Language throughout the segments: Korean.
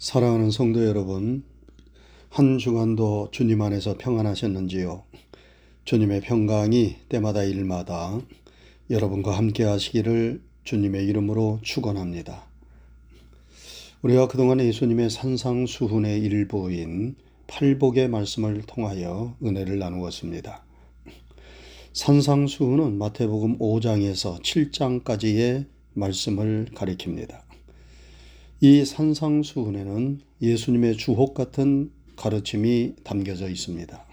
사랑하는 성도 여러분, 한 주간도 주님 안에서 평안하셨는지요? 주님의 평강이 때마다 일마다 여러분과 함께 하시기를 주님의 이름으로 축원합니다. 우리가 그동안 예수님의 산상수훈의 일부인 팔복의 말씀을 통하여 은혜를 나누었습니다. 산상수훈은 마태복음 5장에서 7장까지의 말씀을 가리킵니다. 이 산상수훈에는 예수님의 주옥 같은 가르침이 담겨져 있습니다.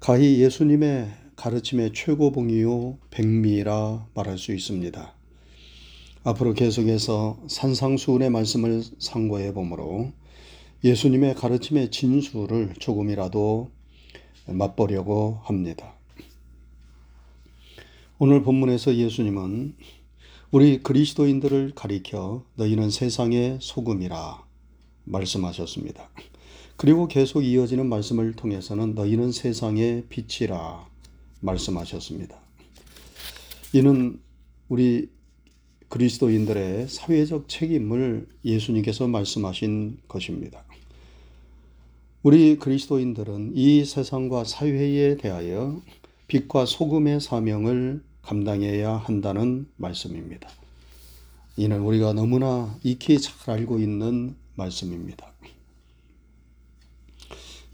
가히 예수님의 가르침의 최고봉이요 백미라 말할 수 있습니다. 앞으로 계속해서 산상수훈의 말씀을 상고해 보므로 예수님의 가르침의 진수를 조금이라도 맛보려고 합니다. 오늘 본문에서 예수님은 우리 그리스도인들을 가리켜 너희는 세상의 소금이라 말씀하셨습니다. 그리고 계속 이어지는 말씀을 통해서는 너희는 세상의 빛이라 말씀하셨습니다. 이는 우리 그리스도인들의 사회적 책임을 예수님께서 말씀하신 것입니다. 우리 그리스도인들은 이 세상과 사회에 대하여 빛과 소금의 사명을 감당해야 한다는 말씀입니다. 이는 우리가 너무나 익히 잘 알고 있는 말씀입니다.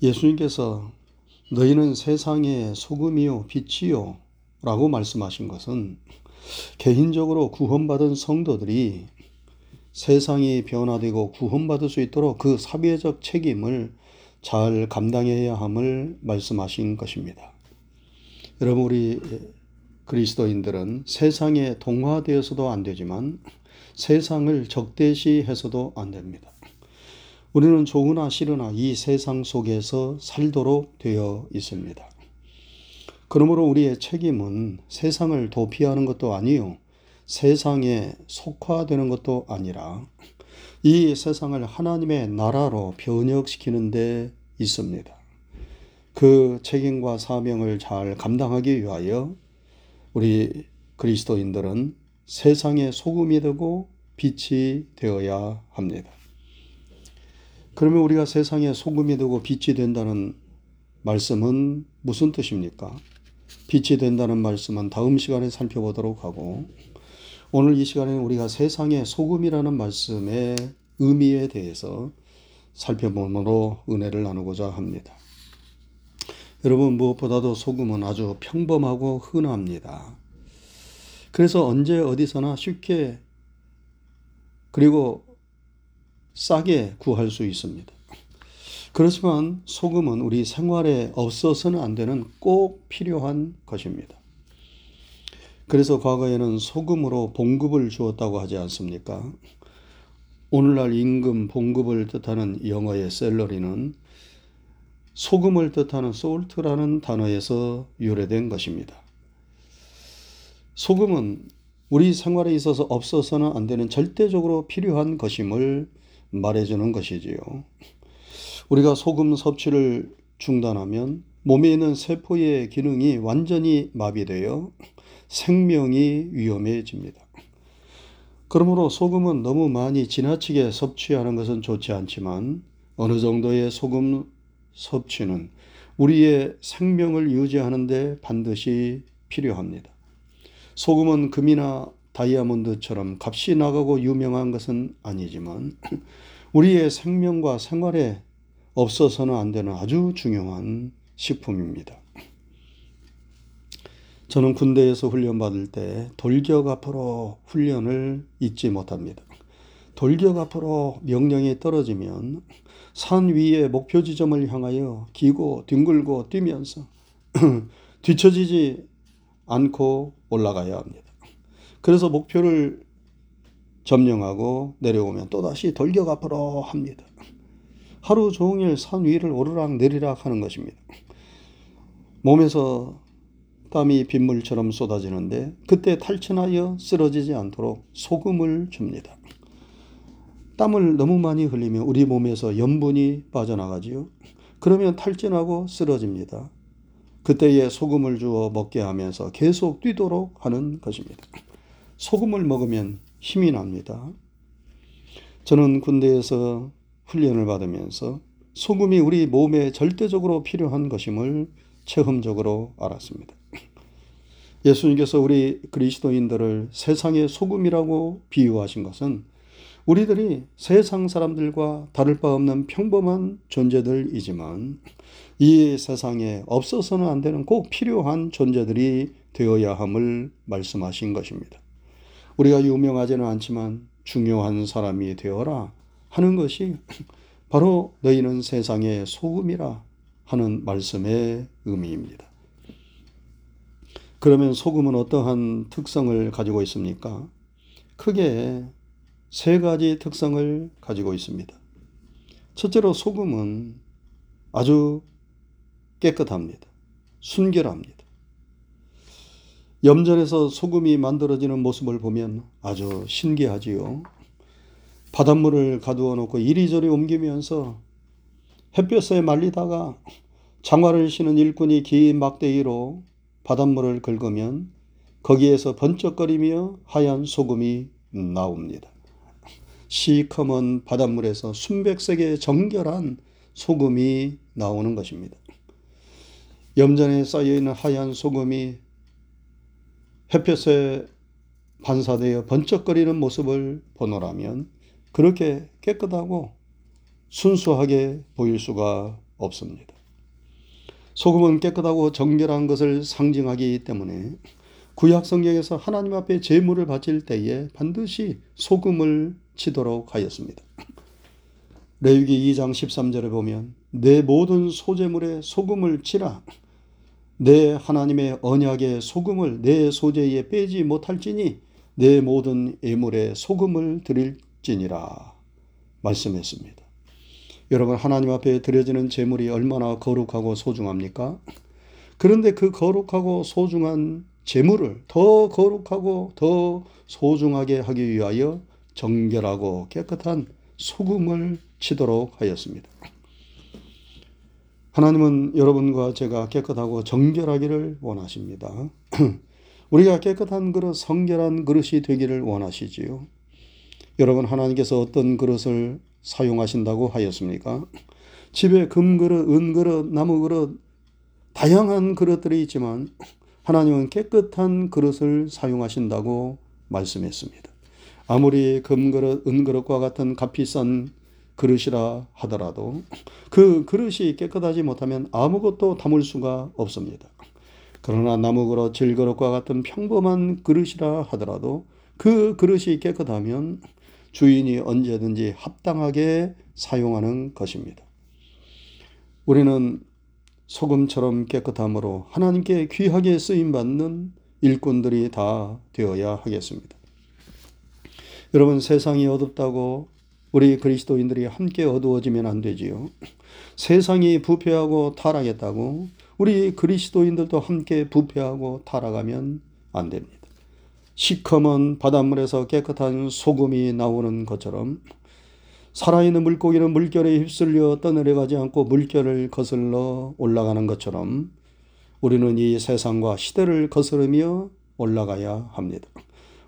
예수님께서 너희는 세상의 소금이요 빛이요 라고 말씀하신 것은 개인적으로 구원받은 성도들이 세상이 변화되고 구원받을 수 있도록 그 사회적 책임을 잘 감당해야 함을 말씀하신 것입니다. 여러분 우리 그리스도인들은 세상에 동화되어서도 안 되지만 세상을 적대시해서도 안 됩니다. 우리는 좋으나 싫으나 이 세상 속에서 살도록 되어 있습니다. 그러므로 우리의 책임은 세상을 도피하는 것도 아니요. 세상에 속화되는 것도 아니라 이 세상을 하나님의 나라로 변혁시키는 데 있습니다. 그 책임과 사명을 잘 감당하기 위하여 우리 그리스도인들은 세상의 소금이 되고 빛이 되어야 합니다. 그러면 우리가 세상의 소금이 되고 빛이 된다는 말씀은 무슨 뜻입니까? 빛이 된다는 말씀은 다음 시간에 살펴보도록 하고 오늘 이 시간에는 우리가 세상의 소금이라는 말씀의 의미에 대해서 살펴보므로 은혜를 나누고자 합니다. 여러분 무엇보다도 소금은 아주 평범하고 흔합니다. 그래서 언제 어디서나 쉽게 그리고 싸게 구할 수 있습니다. 그렇지만 소금은 우리 생활에 없어서는 안 되는 꼭 필요한 것입니다. 그래서 과거에는 소금으로 봉급을 주었다고 하지 않습니까? 오늘날 임금 봉급을 뜻하는 영어의 셀러리는 소금을 뜻하는 솔트라는 단어에서 유래된 것입니다. 소금은 우리 생활에 있어서 없어서는 안 되는 절대적으로 필요한 것임을 말해주는 것이지요. 우리가 소금 섭취를 중단하면 몸에 있는 세포의 기능이 완전히 마비되어 생명이 위험해집니다. 그러므로 소금은 너무 많이 지나치게 섭취하는 것은 좋지 않지만 어느 정도의 소금 섭취는 우리의 생명을 유지하는데 반드시 필요합니다. 소금은 금이나 다이아몬드처럼 값이 나가고 유명한 것은 아니지만 우리의 생명과 생활에 없어서는 안 되는 아주 중요한 식품입니다. 저는 군대에서 훈련받을 때 돌격 앞으로 훈련을 잊지 못합니다. 돌격 앞으로 명령이 떨어지면 산 위의 목표 지점을 향하여 기고 뒹굴고 뛰면서 뒤처지지 않고 올라가야 합니다. 그래서 목표를 점령하고 내려오면 또다시 돌격 앞으로 합니다. 하루 종일 산 위를 오르락 내리락 하는 것입니다. 몸에서 땀이 빗물처럼 쏟아지는데 그때 탈천하여 쓰러지지 않도록 소금을 줍니다. 땀을 너무 많이 흘리면 우리 몸에서 염분이 빠져나가지요. 그러면 탈진하고 쓰러집니다. 그때에 소금을 주어 먹게 하면서 계속 뛰도록 하는 것입니다. 소금을 먹으면 힘이 납니다. 저는 군대에서 훈련을 받으면서 소금이 우리 몸에 절대적으로 필요한 것임을 체험적으로 알았습니다. 예수님께서 우리 그리스도인들을 세상의 소금이라고 비유하신 것은 우리들이 세상 사람들과 다를 바 없는 평범한 존재들이지만 이 세상에 없어서는 안 되는 꼭 필요한 존재들이 되어야 함을 말씀하신 것입니다. 우리가 유명하지는 않지만 중요한 사람이 되어라 하는 것이 바로 너희는 세상의 소금이라 하는 말씀의 의미입니다. 그러면 소금은 어떠한 특성을 가지고 있습니까? 크게 세 가지 특성을 가지고 있습니다. 첫째로 소금은 아주 깨끗합니다. 순결합니다. 염전에서 소금이 만들어지는 모습을 보면 아주 신기하지요. 바닷물을 가두어 놓고 이리저리 옮기면서 햇볕에 말리다가 장화를 신은 일꾼이 긴 막대기로 바닷물을 긁으면 거기에서 번쩍거리며 하얀 소금이 나옵니다. 시커먼 바닷물에서 순백색의 정결한 소금이 나오는 것입니다. 염전에 쌓여 있는 하얀 소금이 햇볕에 반사되어 번쩍거리는 모습을 보노라면 그렇게 깨끗하고 순수하게 보일 수가 없습니다. 소금은 깨끗하고 정결한 것을 상징하기 때문에 구약 성경에서 하나님 앞에 제물을 바칠 때에 반드시 소금을 치도록 하였습니다. 레위기 2장 13절에 보면 내 모든 소재물에 소금을 치라 내 하나님의 언약의 소금을 내 소재에 빼지 못할지니 내 모든 예물에 소금을 드릴지니라 말씀했습니다. 여러분 하나님 앞에 드려지는 제물이 얼마나 거룩하고 소중합니까? 그런데 그 거룩하고 소중한 제물을 더 거룩하고 더 소중하게 하기 위하여 정결하고 깨끗한 소금을 치도록 하였습니다. 하나님은 여러분과 제가 깨끗하고 정결하기를 원하십니다. 우리가 깨끗한 그릇, 성결한 그릇이 되기를 원하시지요. 여러분, 하나님께서 어떤 그릇을 사용하신다고 하였습니까? 집에 금그릇, 은그릇, 나무그릇, 다양한 그릇들이 있지만 하나님은 깨끗한 그릇을 사용하신다고 말씀했습니다. 아무리 금그릇, 은그릇과 같은 값비싼 그릇이라 하더라도 그 그릇이 깨끗하지 못하면 아무것도 담을 수가 없습니다. 그러나 나무그릇, 질그릇과 같은 평범한 그릇이라 하더라도 그 그릇이 깨끗하면 주인이 언제든지 합당하게 사용하는 것입니다. 우리는 소금처럼 깨끗함으로 하나님께 귀하게 쓰임 받는 일꾼들이 다 되어야 하겠습니다. 여러분 세상이 어둡다고 우리 그리스도인들이 함께 어두워지면 안 되지요. 세상이 부패하고 타락했다고 우리 그리스도인들도 함께 부패하고 타락하면 안 됩니다. 시커먼 바닷물에서 깨끗한 소금이 나오는 것처럼 살아있는 물고기는 물결에 휩쓸려 떠내려가지 않고 물결을 거슬러 올라가는 것처럼 우리는 이 세상과 시대를 거스르며 올라가야 합니다.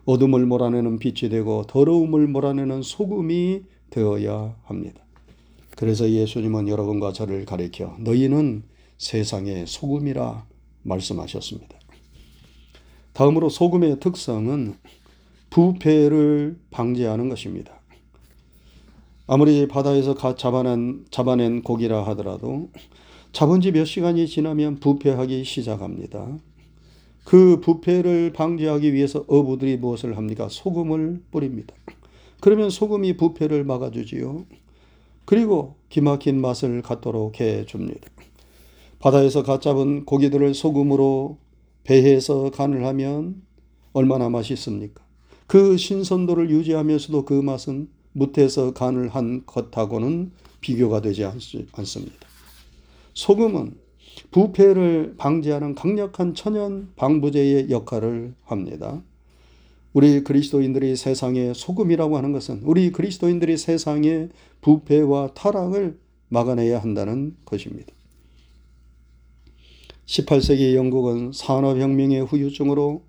어둠을 몰아내는 빛이 되고 더러움을 몰아내는 소금이 되어야 합니다. 그래서 예수님은 여러분과 저를 가리켜 너희는 세상의 소금이라 말씀하셨습니다. 다음으로 소금의 특성은 부패를 방지하는 것입니다. 아무리 바다에서 잡아낸, 잡아낸 고기라 하더라도 잡은 지 몇 시간이 지나면 부패하기 시작합니다. 그 부패를 방지하기 위해서 어부들이 무엇을 합니까? 소금을 뿌립니다. 그러면 소금이 부패를 막아주지요. 그리고 기막힌 맛을 갖도록 해줍니다. 바다에서 갓 잡은 고기들을 소금으로 배해서 간을 하면 얼마나 맛있습니까? 그 신선도를 유지하면서도 그 맛은 무태서 간을 한 것하고는 비교가 되지 않습니다. 소금은 부패를 방지하는 강력한 천연 방부제의 역할을 합니다. 우리 그리스도인들이 세상의 소금이라고 하는 것은 우리 그리스도인들이 세상의 부패와 타락을 막아내야 한다는 것입니다. 18세기 영국은 산업혁명의 후유증으로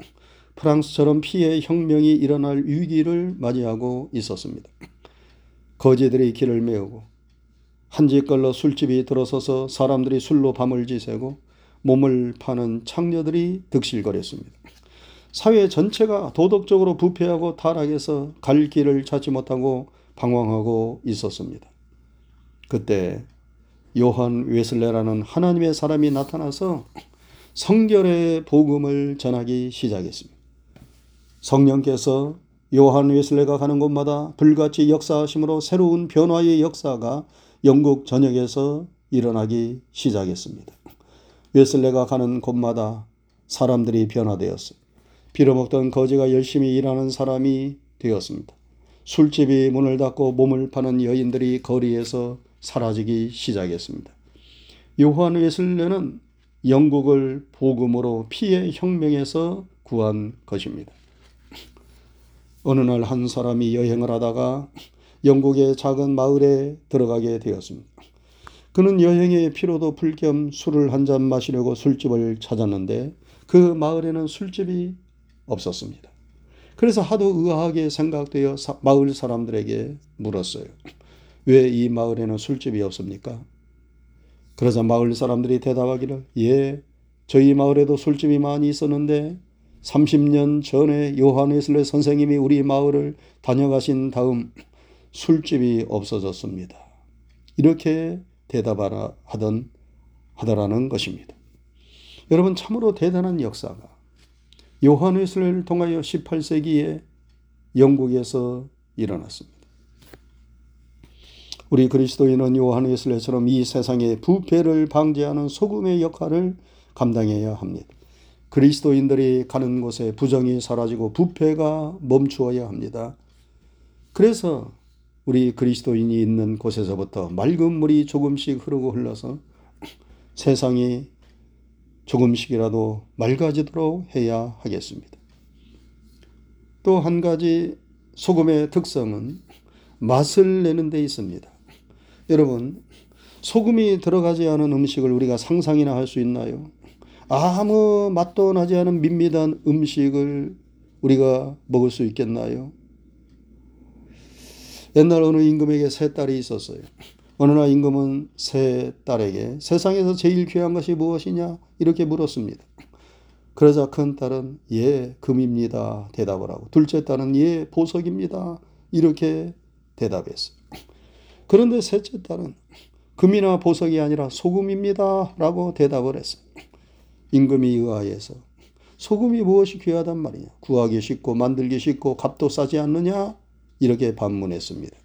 프랑스처럼 피해 혁명이 일어날 위기를 맞이하고 있었습니다. 거지들이 길을 메우고 한지 걸러 술집이 들어서서 사람들이 술로 밤을 지새고 몸을 파는 창녀들이 득실거렸습니다. 사회 전체가 도덕적으로 부패하고 타락해서 갈 길을 찾지 못하고 방황하고 있었습니다. 그때 요한 웨슬레라는 하나님의 사람이 나타나서 성결의 복음을 전하기 시작했습니다. 성령께서 요한 웨슬레가 가는 곳마다 불같이 역사하심으로 새로운 변화의 역사가 영국 전역에서 일어나기 시작했습니다. 웨슬레가 가는 곳마다 사람들이 변화되었어요. 빌어먹던 거지가 열심히 일하는 사람이 되었습니다. 술집이 문을 닫고 몸을 파는 여인들이 거리에서 사라지기 시작했습니다. 요한 웨슬레는 영국을 복음으로 피해 혁명에서 구한 것입니다. 어느 날 한 사람이 여행을 하다가 영국의 작은 마을에 들어가게 되었습니다. 그는 여행의 피로도 풀 겸 술을 한 잔 마시려고 술집을 찾았는데 그 마을에는 술집이 없었습니다. 그래서 하도 의아하게 생각되어 마을 사람들에게 물었어요. 왜 이 마을에는 술집이 없습니까? 그러자 마을 사람들이 대답하기를 예, 저희 마을에도 술집이 많이 있었는데 30년 전에 요한 웨슬레 선생님이 우리 마을을 다녀가신 다음 술집이 없어졌습니다. 이렇게 대답하던 하더라는 것입니다. 여러분 참으로 대단한 역사가 요한 웨슬레를 통하여 18세기에 영국에서 일어났습니다. 우리 그리스도인은 요한 웨슬레처럼 이 세상의 부패를 방지하는 소금의 역할을 감당해야 합니다. 그리스도인들이 가는 곳에 부정이 사라지고 부패가 멈추어야 합니다. 그래서 우리 그리스도인이 있는 곳에서부터 맑은 물이 조금씩 흐르고 흘러서 세상이 조금씩이라도 맑아지도록 해야 하겠습니다. 또 한 가지 소금의 특성은 맛을 내는 데 있습니다. 여러분, 소금이 들어가지 않은 음식을 우리가 상상이나 할 수 있나요? 아무 맛도 나지 않은 밋밋한 음식을 우리가 먹을 수 있겠나요? 옛날 어느 임금에게 세 딸이 있었어요. 어느 날 임금은 세 딸에게 세상에서 제일 귀한 것이 무엇이냐? 이렇게 물었습니다. 그러자 큰 딸은 예, 금입니다. 대답을 하고 둘째 딸은 예, 보석입니다. 이렇게 대답했어요. 그런데 셋째 딸은 금이나 보석이 아니라 소금입니다. 라고 대답을 했어요. 임금이 의아해서 소금이 무엇이 귀하단 말이냐? 구하기 쉽고 만들기 쉽고 값도 싸지 않느냐? 이렇게 반문했습니다.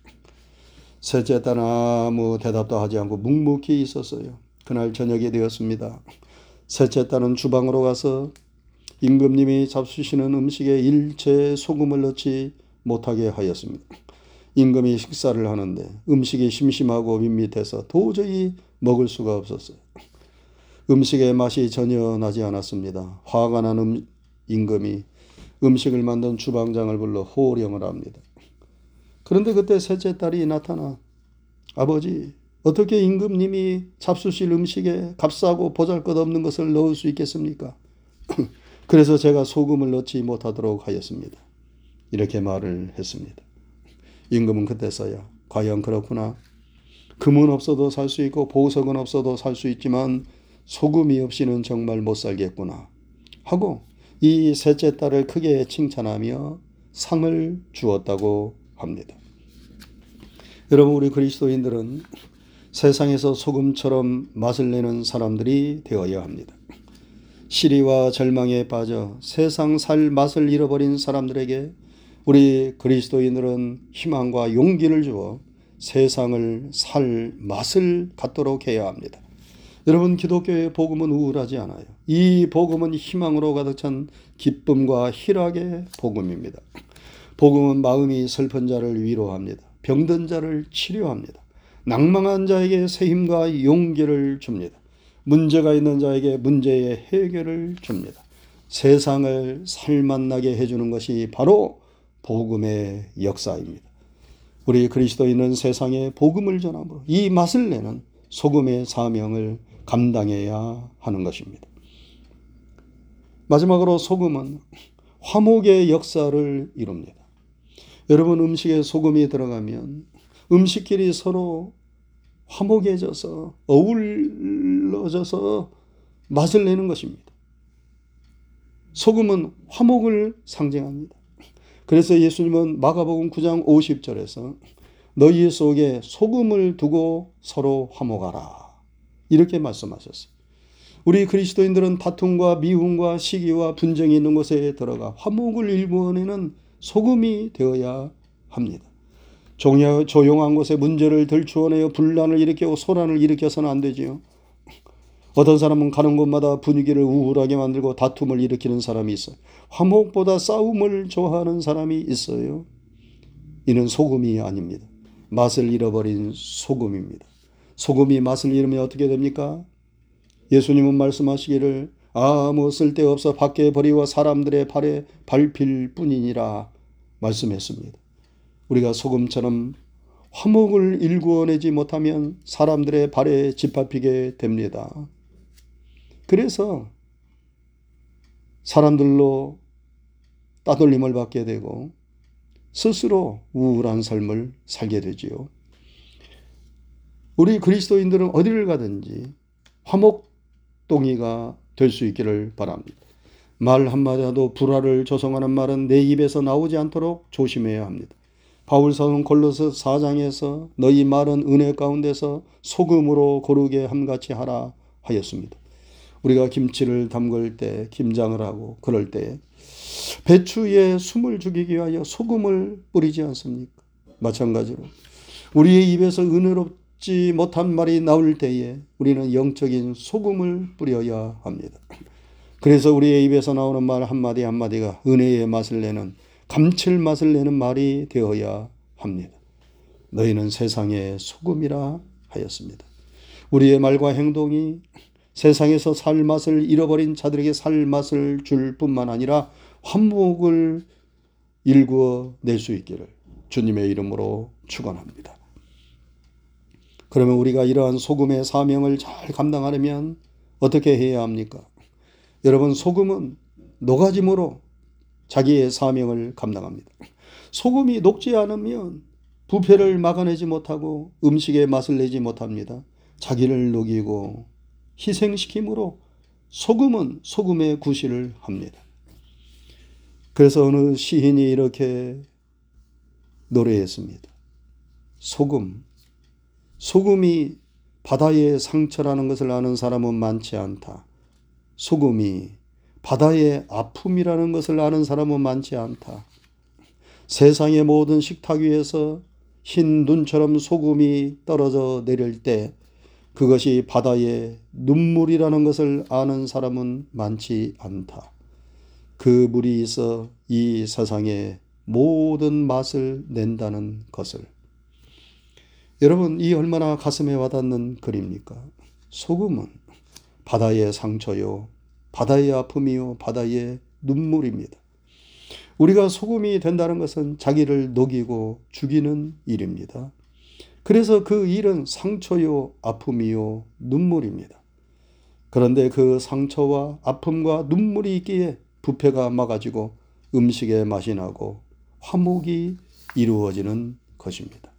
셋째 딸은 아무 대답도 하지 않고 묵묵히 있었어요. 그날 저녁이 되었습니다. 셋째 딸은 주방으로 가서 임금님이 잡수시는 음식에 일체 소금을 넣지 못하게 하였습니다. 임금이 식사를 하는데 음식이 심심하고 밋밋해서 도저히 먹을 수가 없었어요. 음식의 맛이 전혀 나지 않았습니다. 화가 난 음, 임금이 음식을 만든 주방장을 불러 호령을 합니다. 그런데 그때 셋째 딸이 나타나 아버지 어떻게 임금님이 잡수실 음식에 값싸고 보잘것없는 것을 넣을 수 있겠습니까? 그래서 제가 소금을 넣지 못하도록 하였습니다. 이렇게 말을 했습니다. 임금은 그때서야 과연 그렇구나. 금은 없어도 살 수 있고 보석은 없어도 살 수 있지만 소금이 없이는 정말 못 살겠구나. 하고 이 셋째 딸을 크게 칭찬하며 상을 주었다고 합니다. 여러분 우리 그리스도인들은 세상에서 소금처럼 맛을 내는 사람들이 되어야 합니다. 시리와 절망에 빠져 세상 살 맛을 잃어버린 사람들에게 우리 그리스도인들은 희망과 용기를 주어 세상을 살 맛을 갖도록 해야 합니다. 여러분 기독교의 복음은 우울하지 않아요. 이 복음은 희망으로 가득 찬 기쁨과 희락의 복음입니다. 복음은 마음이 슬픈 자를 위로합니다. 병든 자를 치료합니다. 낭망한 자에게 새 힘과 용기를 줍니다. 문제가 있는 자에게 문제의 해결을 줍니다. 세상을 살만나게 해주는 것이 바로 복음의 역사입니다. 우리 그리스도인은 세상에 복음을 전함으로 이 맛을 내는 소금의 사명을 감당해야 하는 것입니다. 마지막으로 소금은 화목의 역사를 이룹니다. 여러분 음식에 소금이 들어가면 음식끼리 서로 화목해져서 어울러져서 맛을 내는 것입니다. 소금은 화목을 상징합니다. 그래서 예수님은 마가복음 9장 50절에서 너희 속에 소금을 두고 서로 화목하라. 이렇게 말씀하셨어요. 우리 그리스도인들은 다툼과 미움과 시기와 분쟁이 있는 곳에 들어가 화목을 일구어내는 소금이 되어야 합니다. 조용한 곳에 문제를 들추어내어 분란을 일으키고 소란을 일으켜서는 안 되지요. 어떤 사람은 가는 곳마다 분위기를 우울하게 만들고 다툼을 일으키는 사람이 있어요. 화목보다 싸움을 좋아하는 사람이 있어요. 이는 소금이 아닙니다. 맛을 잃어버린 소금입니다. 소금이 맛을 잃으면 어떻게 됩니까? 예수님은 말씀하시기를 아무 쓸데없어 밖에 버리고 사람들의 발에 밟힐 뿐이니라 말씀했습니다. 우리가 소금처럼 화목을 일구어내지 못하면 사람들의 발에 짓밟히게 됩니다. 그래서 사람들로 따돌림을 받게 되고 스스로 우울한 삶을 살게 되지요. 우리 그리스도인들은 어디를 가든지 화목동이가 될 수 있기를 바랍니다. 말 한마디라도 불화를 조성하는 말은 내 입에서 나오지 않도록 조심해야 합니다. 바울사는 골로서 4장에서 너희 말은 은혜 가운데서 소금으로 고르게 함같이 하라 하였습니다. 우리가 김치를 담글 때 김장을 하고 그럴 때 배추에 숨을 죽이기 위하여 소금을 뿌리지 않습니까? 마찬가지로 우리의 입에서 은혜롭 지 못한 말이 나올 때에 우리는 영적인 소금을 뿌려야 합니다. 그래서 우리의 입에서 나오는 말 한마디 한마디가 은혜의 맛을 내는 감칠맛을 내는 말이 되어야 합니다. 너희는 세상의 소금이라 하였습니다. 우리의 말과 행동이 세상에서 살 맛을 잃어버린 자들에게 살 맛을 줄 뿐만 아니라 환목을 일구어 낼 수 있기를 주님의 이름으로 축원합니다. 그러면 우리가 이러한 소금의 사명을 잘 감당하려면 어떻게 해야 합니까? 여러분 소금은 노가짐으로 자기의 사명을 감당합니다. 소금이 녹지 않으면 부패를 막아내지 못하고 음식의 맛을 내지 못합니다. 자기를 녹이고 희생시킴으로 소금은 소금의 구실을 합니다. 그래서 어느 시인이 이렇게 노래했습니다. 소금. 소금이 바다의 상처라는 것을 아는 사람은 많지 않다. 소금이 바다의 아픔이라는 것을 아는 사람은 많지 않다. 세상의 모든 식탁 위에서 흰 눈처럼 소금이 떨어져 내릴 때 그것이 바다의 눈물이라는 것을 아는 사람은 많지 않다. 그 물이 있어 이 세상의 모든 맛을 낸다는 것을. 여러분, 이 얼마나 가슴에 와닿는 글입니까? 소금은 바다의 상처요, 바다의 아픔이요, 바다의 눈물입니다. 우리가 소금이 된다는 것은 자기를 녹이고 죽이는 일입니다. 그래서 그 일은 상처요, 아픔이요, 눈물입니다. 그런데 그 상처와 아픔과 눈물이 있기에 부패가 막아지고 음식의 맛이 나고 화목이 이루어지는 것입니다.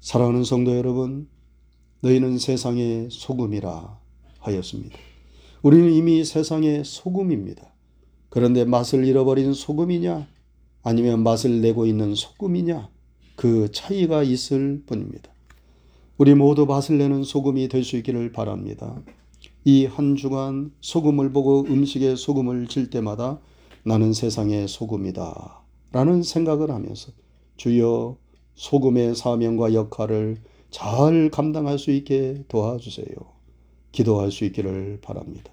사랑하는 성도 여러분, 너희는 세상의 소금이라 하였습니다. 우리는 이미 세상의 소금입니다. 그런데 맛을 잃어버린 소금이냐? 아니면 맛을 내고 있는 소금이냐? 그 차이가 있을 뿐입니다. 우리 모두 맛을 내는 소금이 될 수 있기를 바랍니다. 이 한 주간 소금을 보고 음식에 소금을 칠 때마다 나는 세상의 소금이다. 라는 생각을 하면서 주여 소금의 사명과 역할을 잘 감당할 수 있게 도와주세요. 기도할 수 있기를 바랍니다.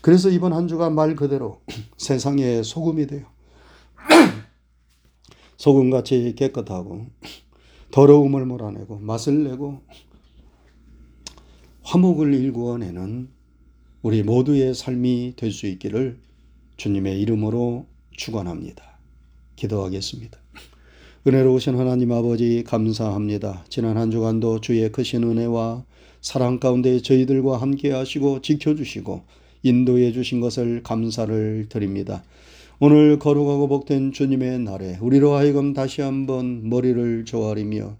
그래서 이번 한 주간 말 그대로 세상의 소금이 되어 소금같이 깨끗하고 더러움을 몰아내고 맛을 내고 화목을 일구어내는 우리 모두의 삶이 될 수 있기를 주님의 이름으로 축원합니다. 기도하겠습니다. 은혜로우신 하나님 아버지 감사합니다. 지난 한 주간도 주의 크신 은혜와 사랑 가운데 저희들과 함께 하시고 지켜주시고 인도해 주신 것을 감사를 드립니다. 오늘 거룩하고 복된 주님의 날에 우리로 하여금 다시 한번 머리를 조아리며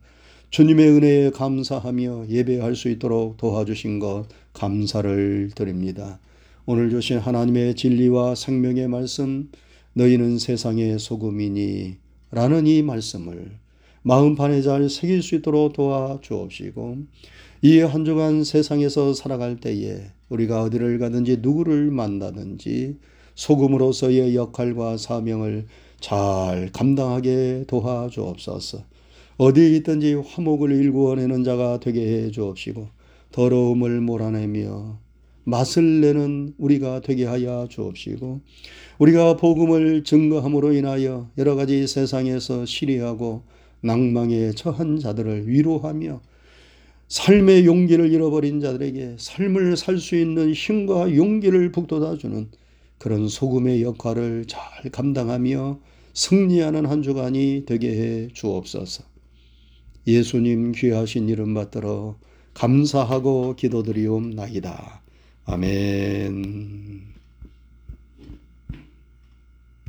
주님의 은혜에 감사하며 예배할 수 있도록 도와주신 것 감사를 드립니다. 오늘 주신 하나님의 진리와 생명의 말씀 너희는 세상의 소금이니 라는 이 말씀을 마음판에 잘 새길 수 있도록 도와 주옵시고 이 한 주간 세상에서 살아갈 때에 우리가 어디를 가든지 누구를 만나든지 소금으로서의 역할과 사명을 잘 감당하게 도와 주옵소서. 어디에 있든지 화목을 일구어내는 자가 되게 해 주옵시고 더러움을 몰아내며 맛을 내는 우리가 되게 하여 주옵시고 우리가 복음을 증거함으로 인하여 여러 가지 세상에서 시리하고 낭망에 처한 자들을 위로하며 삶의 용기를 잃어버린 자들에게 삶을 살 수 있는 힘과 용기를 북돋아 주는 그런 소금의 역할을 잘 감당하며 승리하는 한 주간이 되게 해 주옵소서. 예수님 귀하신 이름 받들어 감사하고 기도드리옵나이다. 아멘.